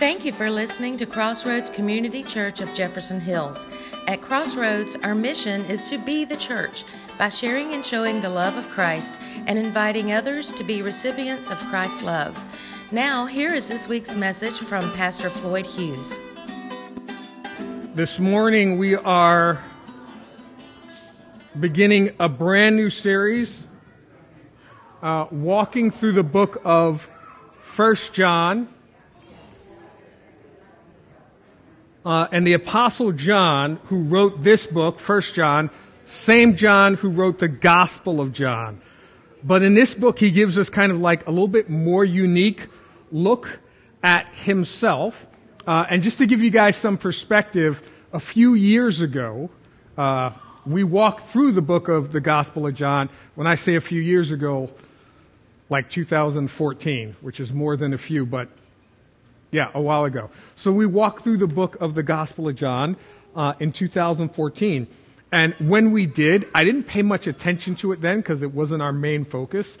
Thank you for listening to Crossroads Community Church of Jefferson Hills. At Crossroads, our mission is to be the church by sharing and showing the love of Christ and inviting others to be recipients of Christ's love. Now, here is this week's message from Pastor Floyd Hughes. This morning, we are beginning a brand new series, uh, walking through the book of First John. Uh, and the apostle John, who wrote this book, First John, same John who wrote the Gospel of John. But in this book, he gives us kind of like a little bit more unique look at himself. Uh, and just to give you guys some perspective, a few years ago, uh, we walked through the book of the Gospel of John. When I say a few years ago, like 2014, which is more than a few, but yeah, a while ago. So we walked through the book of the Gospel of John uh, in 2014. And when we did, I didn't pay much attention to it then because it wasn't our main focus.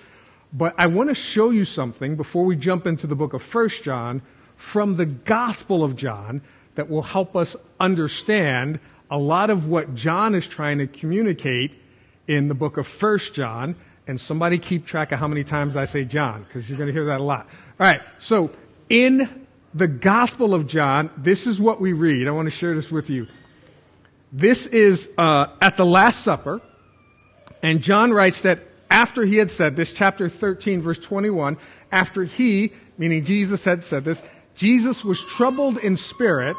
But I want to show you something before we jump into the book of First John from the Gospel of John that will help us understand a lot of what John is trying to communicate in the book of First John. And somebody keep track of how many times I say John because you're going to hear that a lot. All right. So in the Gospel of John, this is what we read. I want to share this with you. This is uh, at the Last Supper, and John writes that after he had said this, chapter 13, verse 21, after he, meaning Jesus, had said this, Jesus was troubled in spirit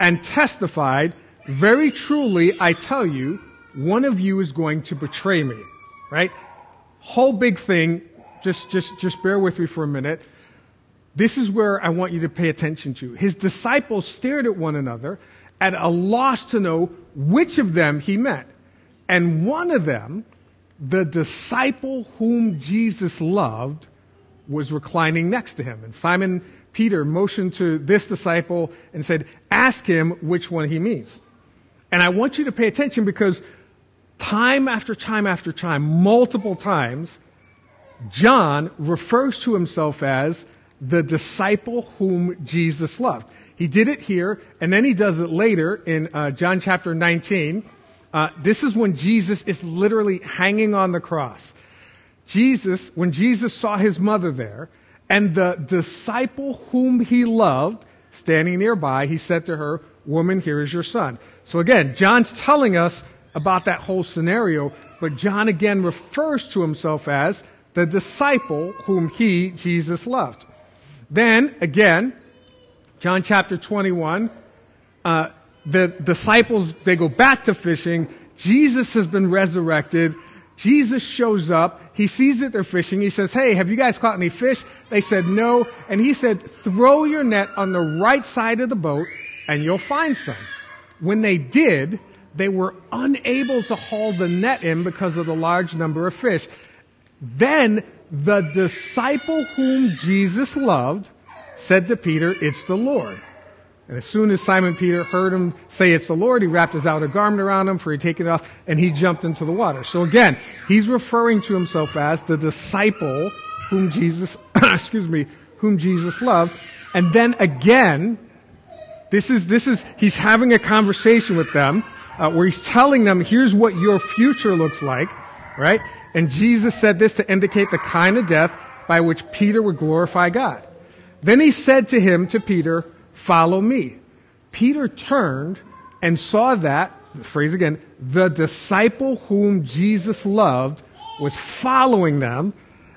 and testified, Very truly, I tell you, one of you is going to betray me. Right? Whole big thing. Just, just, just bear with me for a minute. This is where I want you to pay attention to. His disciples stared at one another at a loss to know which of them he meant. And one of them, the disciple whom Jesus loved, was reclining next to him. And Simon Peter motioned to this disciple and said, Ask him which one he means. And I want you to pay attention because time after time after time, multiple times, John refers to himself as the disciple whom Jesus loved. He did it here, and then he does it later in uh, John chapter 19. Uh, this is when Jesus is literally hanging on the cross. Jesus, when Jesus saw his mother there, and the disciple whom he loved standing nearby, he said to her, Woman, here is your son. So again, John's telling us about that whole scenario, but John again refers to himself as the disciple whom he, Jesus, loved. Then, again, John chapter 21, uh, the disciples, they go back to fishing. Jesus has been resurrected. Jesus shows up. He sees that they're fishing. He says, Hey, have you guys caught any fish? They said, No. And he said, Throw your net on the right side of the boat and you'll find some. When they did, they were unable to haul the net in because of the large number of fish. Then the disciple whom Jesus loved said to Peter, It's the Lord. And as soon as Simon Peter heard him say it's the Lord, he wrapped his outer garment around him for he'd taken it off and he jumped into the water. So again, he's referring to himself as the disciple whom Jesus, excuse me, whom Jesus loved. And then again, this is, this is, he's having a conversation with them, uh, where he's telling them, here's what your future looks like, right? And Jesus said this to indicate the kind of death by which Peter would glorify God. Then he said to him, to Peter, follow me. Peter turned and saw that, the phrase again, the disciple whom Jesus loved was following them.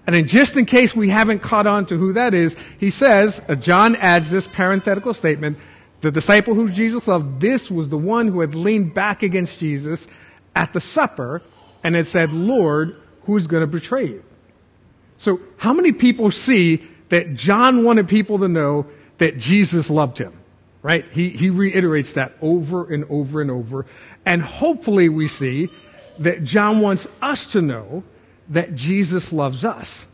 And then just in case we haven't caught on to who that is, he says, uh, John adds this parenthetical statement, the disciple who Jesus loved, this was the one who had leaned back against Jesus at the supper and had said, Lord, who's going to betray you? So how many people see that John wanted people to know that Jesus loved him? Right? He, he reiterates that over and over and over. And hopefully we see that John wants us to know that Jesus loves us.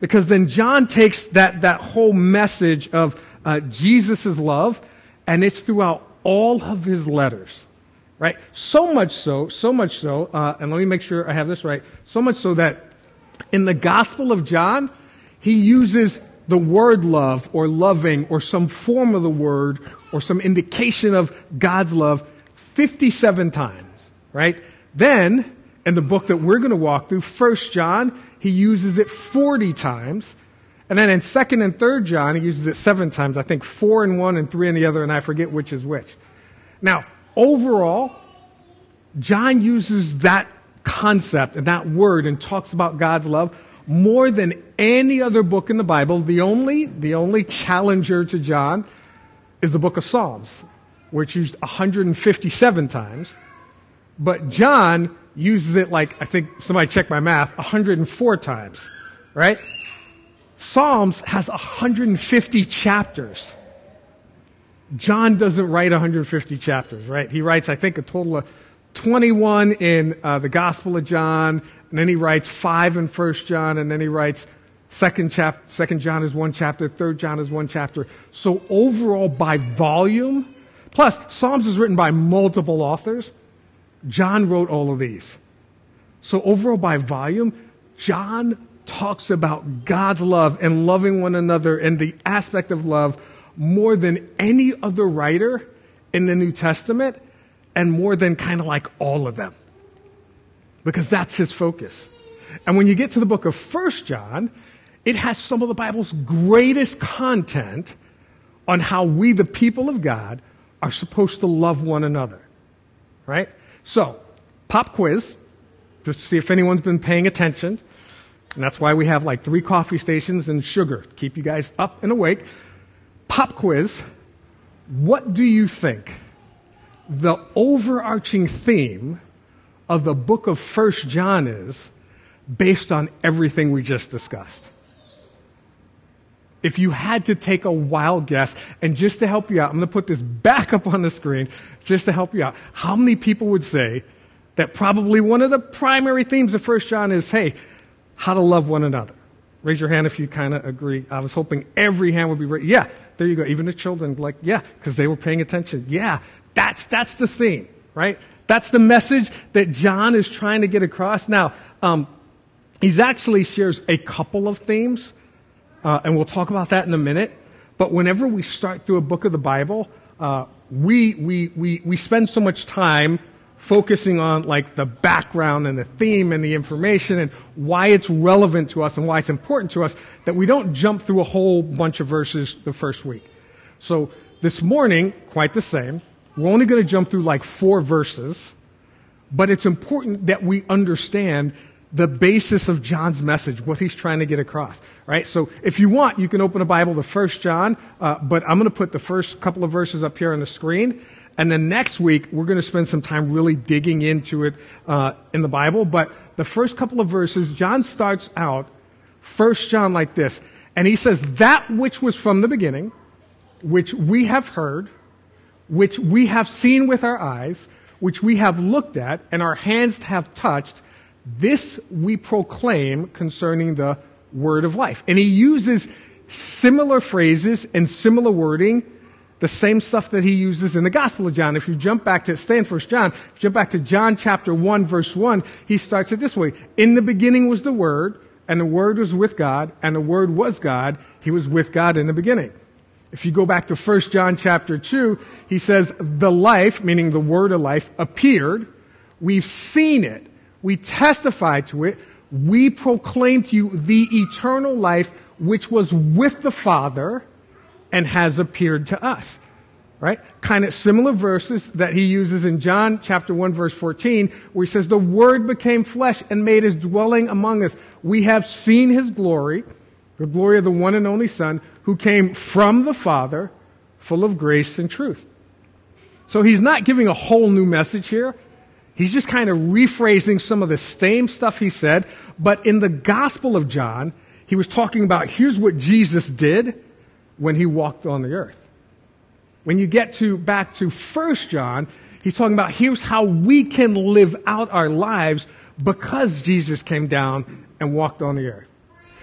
Because then John takes that, that whole message of uh, Jesus' love and it's throughout all of his letters. Right? So much so, so much so, uh, and let me make sure I have this right, so much so that in the Gospel of John, he uses the word love or loving or some form of the word or some indication of God's love 57 times, right? Then, in the book that we're going to walk through, 1 John, he uses it 40 times. And then in 2nd and 3rd John, he uses it seven times. I think four in one and three in the other, and I forget which is which. Now, overall, John uses that concept and that word and talks about God's love more than any other book in the Bible. The only, the only challenger to John is the book of Psalms, which used 157 times. But John uses it like, I think somebody checked my math, 104 times, right? Psalms has 150 chapters. John doesn't write 150 chapters, right? He writes, I think, a total of 21 in uh, the Gospel of John, and then he writes five in First John, and then he writes second chapter. Second John is one chapter, third John is one chapter. So overall, by volume, plus Psalms is written by multiple authors. John wrote all of these. So overall, by volume, John talks about God's love and loving one another and the aspect of love more than any other writer in the New Testament and more than kind of like all of them. Because that's his focus. And when you get to the book of First John, it has some of the Bible's greatest content on how we, the people of God, are supposed to love one another. Right? So, pop quiz, just to see if anyone's been paying attention. And that's why we have like three coffee stations and sugar. To keep you guys up and awake. Pop quiz. What do you think the overarching theme of the book of First John is based on everything we just discussed? If you had to take a wild guess, and just to help you out, I'm going to put this back up on the screen just to help you out. How many people would say that probably one of the primary themes of First John is, hey, how to love one another. Raise your hand if you kind of agree. I was hoping every hand would be raised. Yeah, there you go. Even the children, like, yeah, because they were paying attention. Yeah, that's, that's the theme, right? That's the message that John is trying to get across. Now, um, he's actually shares a couple of themes, uh, and we'll talk about that in a minute. But whenever we start through a book of the Bible, uh, we, we, we, we spend so much time focusing on like the background and the theme and the information and why it's relevant to us and why it's important to us that we don't jump through a whole bunch of verses the first week. So this morning, quite the same. We're only going to jump through like four verses, but it's important that we understand the basis of John's message, what he's trying to get across, right? So if you want, you can open a Bible to First John, uh, but I'm going to put the first couple of verses up here on the screen, and then next week, we're going to spend some time really digging into it uh, in the Bible. But the first couple of verses, John starts out, First John like this. And he says, That which was from the beginning, which we have heard, which we have seen with our eyes, which we have looked at, and our hands have touched, this we proclaim concerning the word of life. And he uses similar phrases and similar wording the same stuff that he uses in the Gospel of John. If you jump back to, stay in First John, jump back to John chapter 1 verse 1, he starts it this way. In the beginning was the Word, and the Word was with God, and the Word was God. He was with God in the beginning. If you go back to 1 John chapter 2, he says, the life, meaning the word of life, appeared. We've seen it. We testify to it. We proclaim to you the eternal life which was with the Father and has appeared to us. Right? Kind of similar verses that he uses in John chapter 1 verse 14 where he says, the word became flesh and made his dwelling among us. We have seen his glory, the glory of the one and only son who came from the Father full of grace and truth. So he's not giving a whole new message here. He's just kind of rephrasing some of the same stuff he said, but in the Gospel of John, he was talking about here's what Jesus did when he walked on the earth. When you get to back to First John, he's talking about here's how we can live out our lives because Jesus came down and walked on the earth.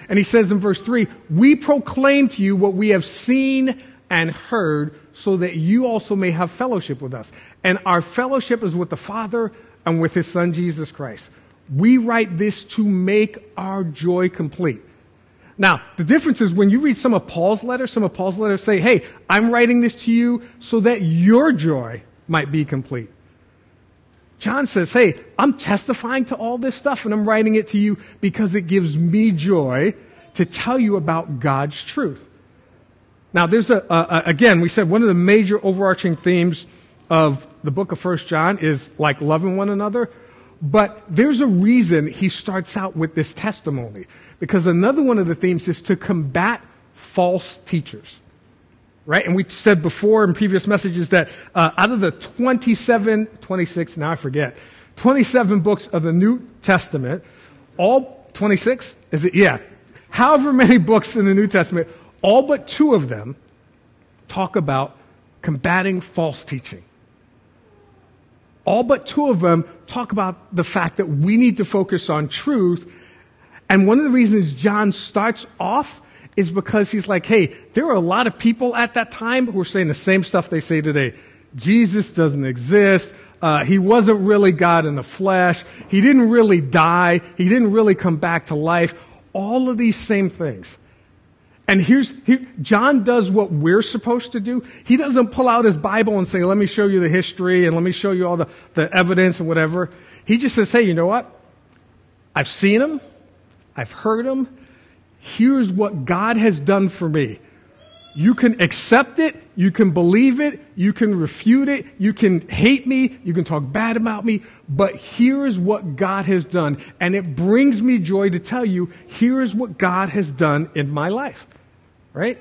And he says in verse 3, we proclaim to you what we have seen and heard so that you also may have fellowship with us. And our fellowship is with the Father and with his Son Jesus Christ. We write this to make our joy complete. Now, the difference is when you read some of Paul's letters, some of Paul's letters say, hey, I'm writing this to you so that your joy might be complete. John says, hey, I'm testifying to all this stuff and I'm writing it to you because it gives me joy to tell you about God's truth. Now, there's a, a, again, we said one of the major overarching themes of the book of First John is like loving one another. But there's a reason he starts out with this testimony. Because another one of the themes is to combat false teachers. Right? And we said before in previous messages that uh, out of the 27, 26, now I forget, 27 books of the New Testament, all 26? Is it? Yeah. However many books in the New Testament, all but two of them talk about combating false teaching. All but two of them talk about the fact that we need to focus on truth. And one of the reasons John starts off is because he's like, hey, there were a lot of people at that time who were saying the same stuff they say today. Jesus doesn't exist. Uh, he wasn't really God in the flesh. He didn't really die. He didn't really come back to life. All of these same things. And here's, here, John does what we're supposed to do. He doesn't pull out his Bible and say, let me show you the history and let me show you all the, the evidence and whatever. He just says, hey, you know what? I've seen him. I've heard him. Here's what God has done for me. You can accept it. You can believe it. You can refute it. You can hate me. You can talk bad about me. But here is what God has done. And it brings me joy to tell you, here is what God has done in my life right?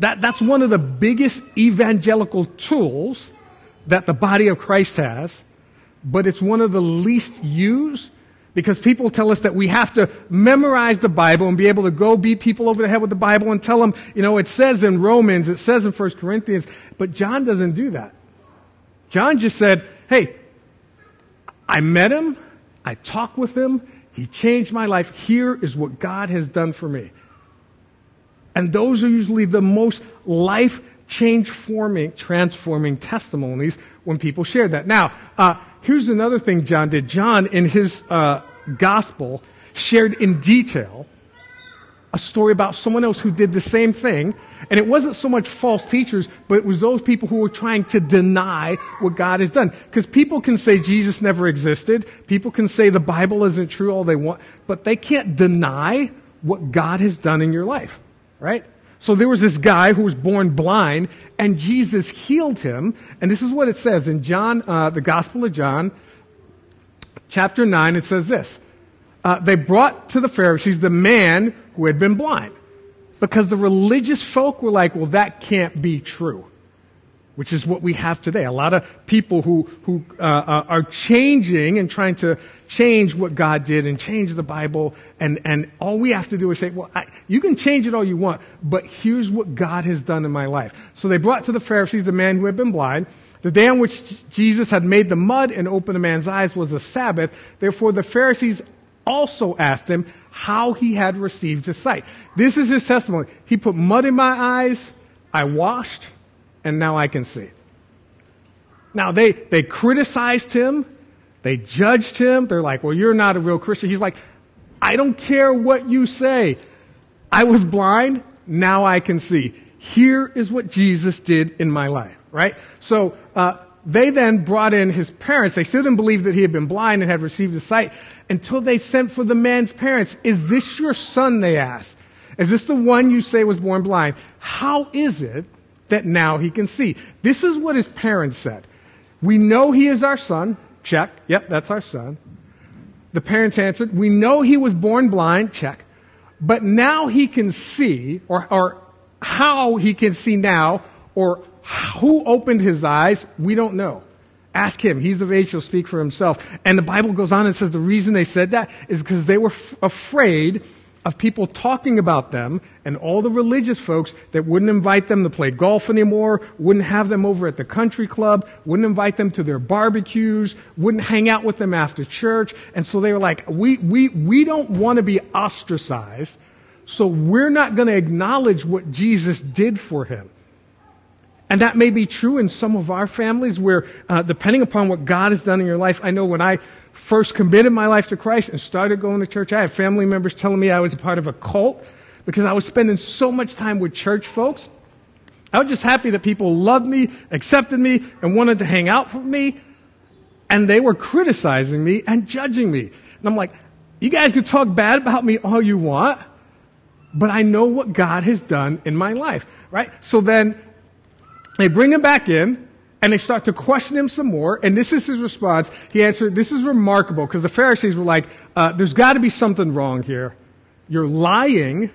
That, that's one of the biggest evangelical tools that the body of Christ has, but it's one of the least used because people tell us that we have to memorize the Bible and be able to go beat people over the head with the Bible and tell them, you know, it says in Romans, it says in 1 Corinthians, but John doesn't do that. John just said, hey, I met him, I talked with him, he changed my life. Here is what God has done for me. And those are usually the most life change forming, transforming testimonies when people share that. Now, uh, here's another thing John did. John, in his uh, gospel, shared in detail a story about someone else who did the same thing. And it wasn't so much false teachers, but it was those people who were trying to deny what God has done. Because people can say Jesus never existed. People can say the Bible isn't true all they want, but they can't deny what God has done in your life right? So there was this guy who was born blind, and Jesus healed him. And this is what it says in John, uh, the Gospel of John, chapter 9. It says this uh, They brought to the Pharisees the man who had been blind. Because the religious folk were like, well, that can't be true which is what we have today. A lot of people who, who uh, uh, are changing and trying to change what God did and change the Bible, and, and all we have to do is say, well, I, you can change it all you want, but here's what God has done in my life. So they brought to the Pharisees the man who had been blind. The day on which Jesus had made the mud and opened the man's eyes was a Sabbath. Therefore, the Pharisees also asked him how he had received his sight. This is his testimony. He put mud in my eyes, I washed, and now I can see. Now, they, they criticized him. They judged him. They're like, well, you're not a real Christian. He's like, I don't care what you say. I was blind. Now I can see. Here is what Jesus did in my life, right? So, uh, they then brought in his parents. They still didn't believe that he had been blind and had received his sight until they sent for the man's parents. Is this your son? They asked. Is this the one you say was born blind? How is it that now he can see. This is what his parents said. We know he is our son. Check. Yep, that's our son. The parents answered, We know he was born blind. Check. But now he can see, or, or how he can see now, or who opened his eyes, we don't know. Ask him. He's of age, he'll speak for himself. And the Bible goes on and says the reason they said that is because they were f- afraid of people talking about them and all the religious folks that wouldn't invite them to play golf anymore, wouldn't have them over at the country club, wouldn't invite them to their barbecues, wouldn't hang out with them after church. And so they were like, we, we, we don't want to be ostracized, so we're not going to acknowledge what Jesus did for him. And that may be true in some of our families where, uh, depending upon what God has done in your life, I know when I first committed my life to Christ and started going to church, I had family members telling me I was a part of a cult because I was spending so much time with church folks. I was just happy that people loved me, accepted me, and wanted to hang out with me. And they were criticizing me and judging me. And I'm like, you guys can talk bad about me all you want, but I know what God has done in my life, right? So then they bring him back in and they start to question him some more. And this is his response. He answered, This is remarkable because the Pharisees were like, uh, There's got to be something wrong here. You're lying.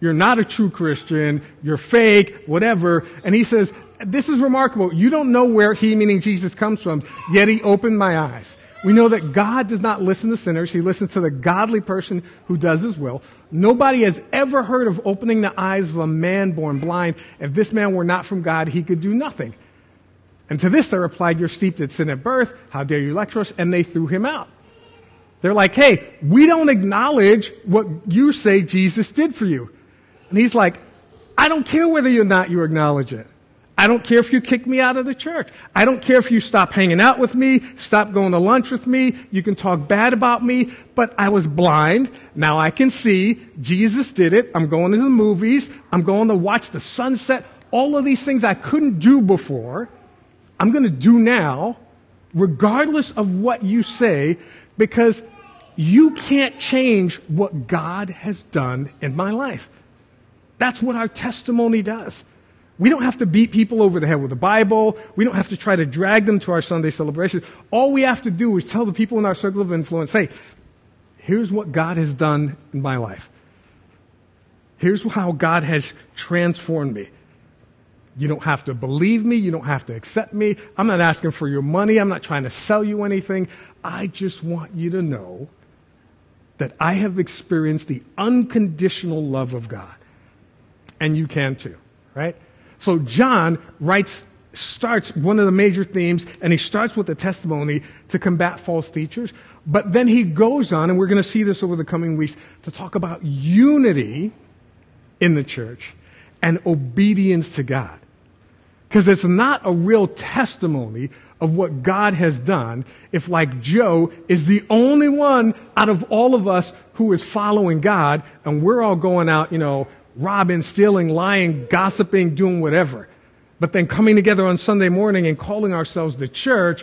You're not a true Christian. You're fake, whatever. And he says, This is remarkable. You don't know where he, meaning Jesus, comes from, yet he opened my eyes. We know that God does not listen to sinners. He listens to the godly person who does his will. Nobody has ever heard of opening the eyes of a man born blind. If this man were not from God, he could do nothing. And to this they replied, You're steeped in sin at birth. How dare you lecture us? And they threw him out. They're like, Hey, we don't acknowledge what you say Jesus did for you. And he's like, I don't care whether or not you acknowledge it. I don't care if you kick me out of the church. I don't care if you stop hanging out with me, stop going to lunch with me. You can talk bad about me, but I was blind. Now I can see. Jesus did it. I'm going to the movies. I'm going to watch the sunset. All of these things I couldn't do before. I'm going to do now, regardless of what you say, because you can't change what God has done in my life. That's what our testimony does. We don't have to beat people over the head with the Bible. We don't have to try to drag them to our Sunday celebration. All we have to do is tell the people in our circle of influence, hey, here's what God has done in my life. Here's how God has transformed me. You don't have to believe me. You don't have to accept me. I'm not asking for your money. I'm not trying to sell you anything. I just want you to know that I have experienced the unconditional love of God. And you can too, right? So John writes, starts one of the major themes, and he starts with a testimony to combat false teachers. But then he goes on, and we're going to see this over the coming weeks, to talk about unity in the church and obedience to God. Because it's not a real testimony of what God has done if, like Joe, is the only one out of all of us who is following God, and we're all going out, you know, robbing, stealing, lying, gossiping, doing whatever. But then coming together on Sunday morning and calling ourselves the church,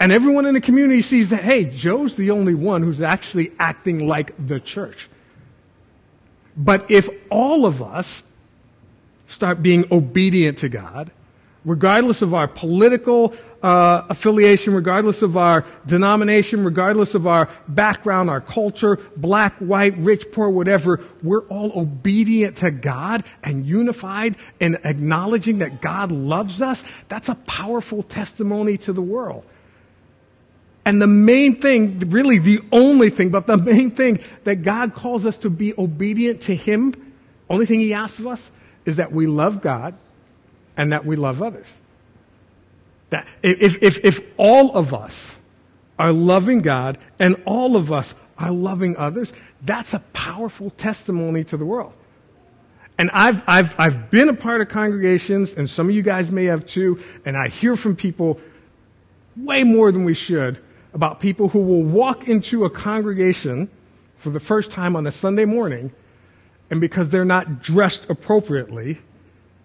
and everyone in the community sees that, hey, Joe's the only one who's actually acting like the church. But if all of us start being obedient to God, regardless of our political uh, affiliation, regardless of our denomination, regardless of our background, our culture, black, white, rich, poor, whatever, we're all obedient to God and unified in acknowledging that God loves us. That's a powerful testimony to the world. And the main thing, really the only thing, but the main thing that God calls us to be obedient to Him, only thing He asks of us, is that we love God and that we love others. That if, if, if all of us are loving God and all of us are loving others, that's a powerful testimony to the world. And I've, I've, I've been a part of congregations, and some of you guys may have too, and I hear from people way more than we should about people who will walk into a congregation for the first time on a Sunday morning, and because they're not dressed appropriately,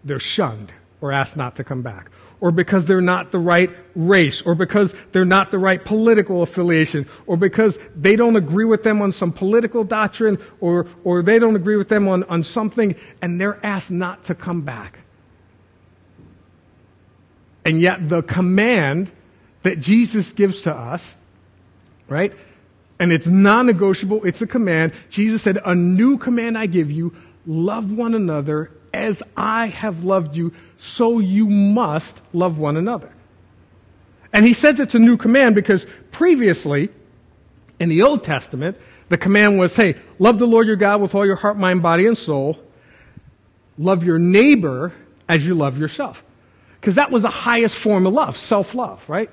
they're shunned or asked not to come back, or because they're not the right race, or because they're not the right political affiliation, or because they don't agree with them on some political doctrine, or, or they don't agree with them on, on something, and they're asked not to come back. And yet, the command that Jesus gives to us, right? And it's non negotiable, it's a command. Jesus said, A new command I give you love one another as I have loved you, so you must love one another. And he says it's a new command because previously, in the Old Testament, the command was, hey, love the Lord your God with all your heart, mind, body, and soul. Love your neighbor as you love yourself. Because that was the highest form of love, self love, right?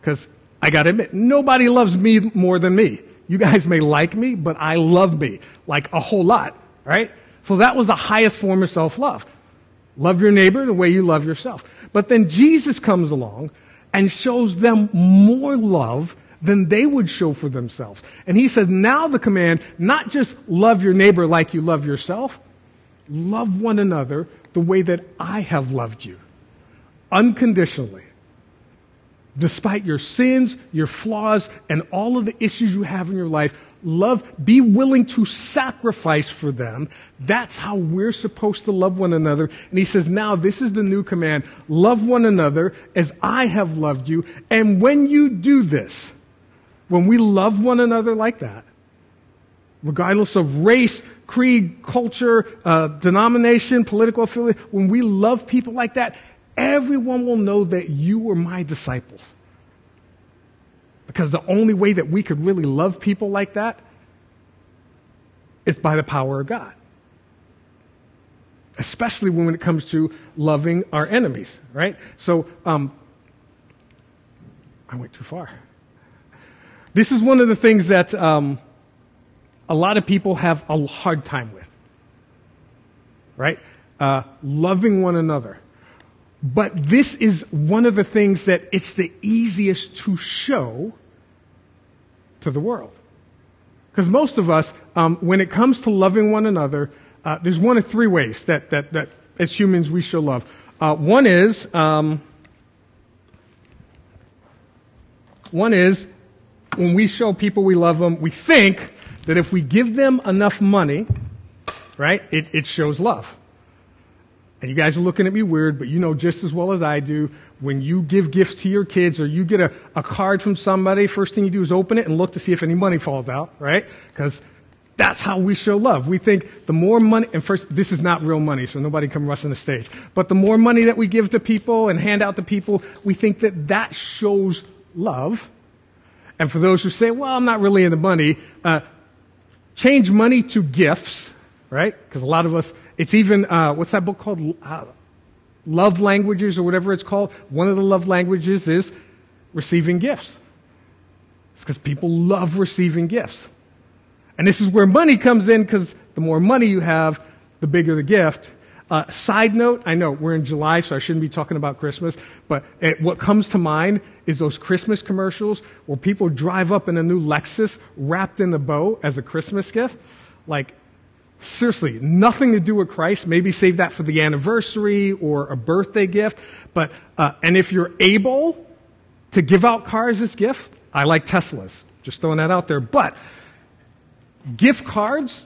Because I got to admit, nobody loves me more than me. You guys may like me, but I love me like a whole lot, right? So that was the highest form of self love. Love your neighbor the way you love yourself. But then Jesus comes along and shows them more love than they would show for themselves. And he says, now the command, not just love your neighbor like you love yourself, love one another the way that I have loved you, unconditionally. Despite your sins, your flaws, and all of the issues you have in your life, love, be willing to sacrifice for them. That's how we're supposed to love one another. And he says, now this is the new command. Love one another as I have loved you. And when you do this, when we love one another like that, regardless of race, creed, culture, uh, denomination, political affiliation, when we love people like that, everyone will know that you were my disciples. Because the only way that we could really love people like that is by the power of God. Especially when it comes to loving our enemies, right? So, um, I went too far. This is one of the things that um, a lot of people have a hard time with, right? Uh, loving one another. But this is one of the things that it's the easiest to show to the world. Because most of us, um, when it comes to loving one another, uh, there's one of three ways that, that, that as humans we show love. Uh, one is, um, one is when we show people we love them, we think that if we give them enough money, right, it, it shows love. And you guys are looking at me weird, but you know just as well as I do, when you give gifts to your kids or you get a, a card from somebody, first thing you do is open it and look to see if any money falls out, right? Because that's how we show love. We think the more money, and first, this is not real money, so nobody come rushing the stage. But the more money that we give to people and hand out to people, we think that that shows love. And for those who say, well, I'm not really into money, uh, change money to gifts, right? Because a lot of us, it's even, uh, what's that book called? Uh, love languages or whatever it's called. One of the love languages is receiving gifts. It's because people love receiving gifts. And this is where money comes in because the more money you have, the bigger the gift. Uh, side note, I know we're in July, so I shouldn't be talking about Christmas, but it, what comes to mind is those Christmas commercials where people drive up in a new Lexus wrapped in the bow as a Christmas gift. Like, seriously, nothing to do with Christ. Maybe save that for the anniversary or a birthday gift. But, uh, and if you're able to give out cars as gift, I like Teslas. Just throwing that out there. But gift cards,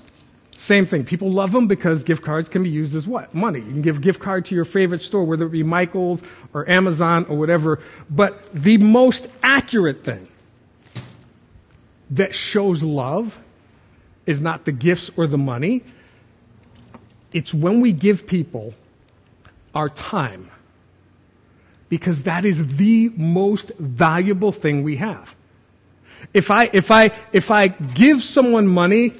same thing. People love them because gift cards can be used as what? Money. You can give a gift card to your favorite store, whether it be Michael's or Amazon or whatever. But the most accurate thing that shows love is not the gifts or the money. It's when we give people our time. Because that is the most valuable thing we have. If I, if I, if I give someone money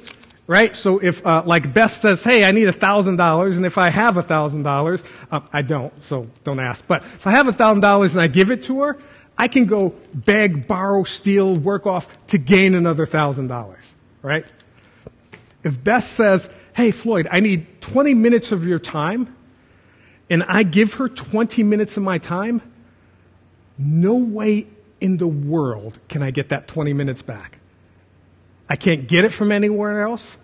right? So if, uh, like Beth says, hey, I need a thousand dollars, and if I have a thousand dollars, uh, I don't, so don't ask. But if I have a thousand dollars and I give it to her, I can go beg, borrow, steal, work off to gain another thousand dollars, right? If Beth says, hey, Floyd, I need 20 minutes of your time, and I give her 20 minutes of my time, no way in the world can I get that 20 minutes back. I can't get it from anywhere else.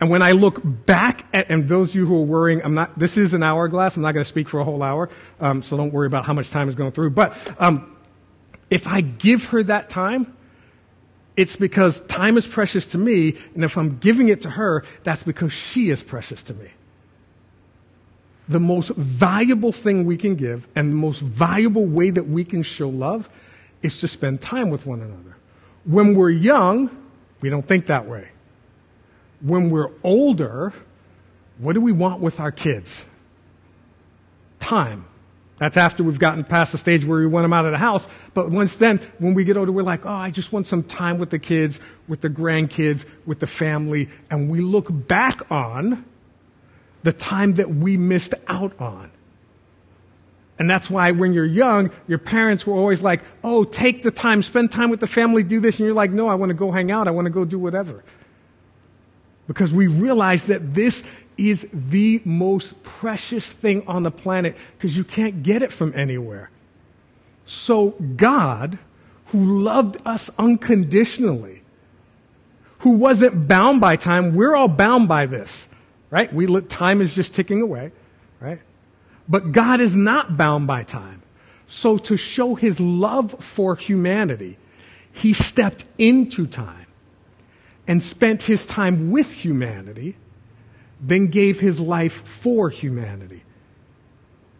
And when I look back at, and those of you who are worrying, I'm not, this is an hourglass. I'm not going to speak for a whole hour. Um, so don't worry about how much time is going through. But, um, if I give her that time, it's because time is precious to me. And if I'm giving it to her, that's because she is precious to me. The most valuable thing we can give and the most valuable way that we can show love is to spend time with one another. When we're young, we don't think that way. When we're older, what do we want with our kids? Time. That's after we've gotten past the stage where we want them out of the house. But once then, when we get older, we're like, oh, I just want some time with the kids, with the grandkids, with the family. And we look back on the time that we missed out on. And that's why when you're young, your parents were always like, oh, take the time, spend time with the family, do this. And you're like, no, I want to go hang out. I want to go do whatever. Because we realize that this is the most precious thing on the planet because you can't get it from anywhere. So God, who loved us unconditionally, who wasn't bound by time, we're all bound by this. right? We let, time is just ticking away, right? But God is not bound by time. So to show his love for humanity, he stepped into time and spent his time with humanity, then gave his life for humanity.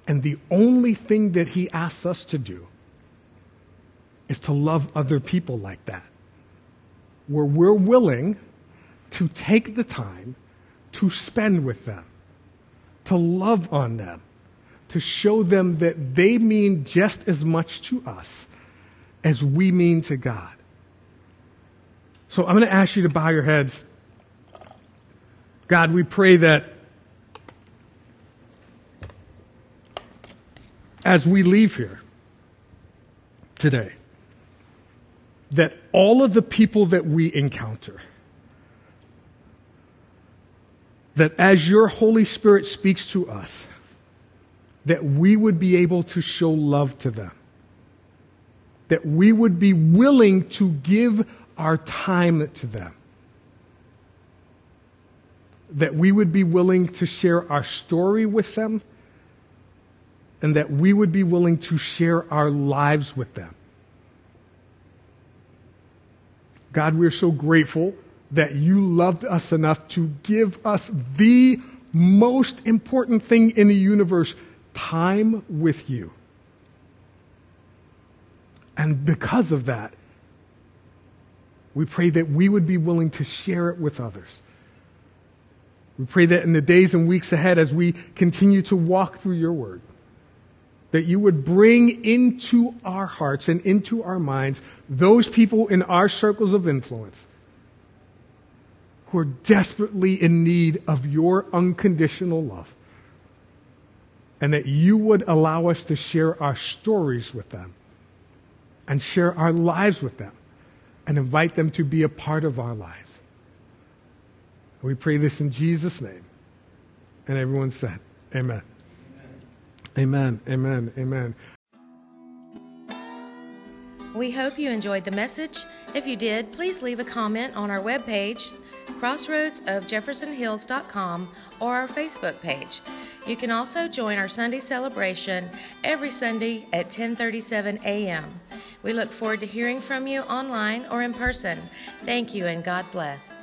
And the only thing that he asks us to do is to love other people like that, where we're willing to take the time to spend with them, to love on them, to show them that they mean just as much to us as we mean to God. So I'm going to ask you to bow your heads. God, we pray that as we leave here today, that all of the people that we encounter, that as your Holy Spirit speaks to us, that we would be able to show love to them. That we would be willing to give our time to them. That we would be willing to share our story with them. And that we would be willing to share our lives with them. God, we're so grateful that you loved us enough to give us the most important thing in the universe time with you. And because of that, we pray that we would be willing to share it with others. We pray that in the days and weeks ahead, as we continue to walk through your word, that you would bring into our hearts and into our minds those people in our circles of influence who are desperately in need of your unconditional love and that you would allow us to share our stories with them and share our lives with them and invite them to be a part of our lives. We pray this in Jesus' name. And everyone said, Amen. Amen. Amen. Amen. We hope you enjoyed the message. If you did, please leave a comment on our webpage, crossroadsofjeffersonhills.com, or our Facebook page. You can also join our Sunday celebration every Sunday at 10:37 a.m. We look forward to hearing from you online or in person. Thank you and God bless.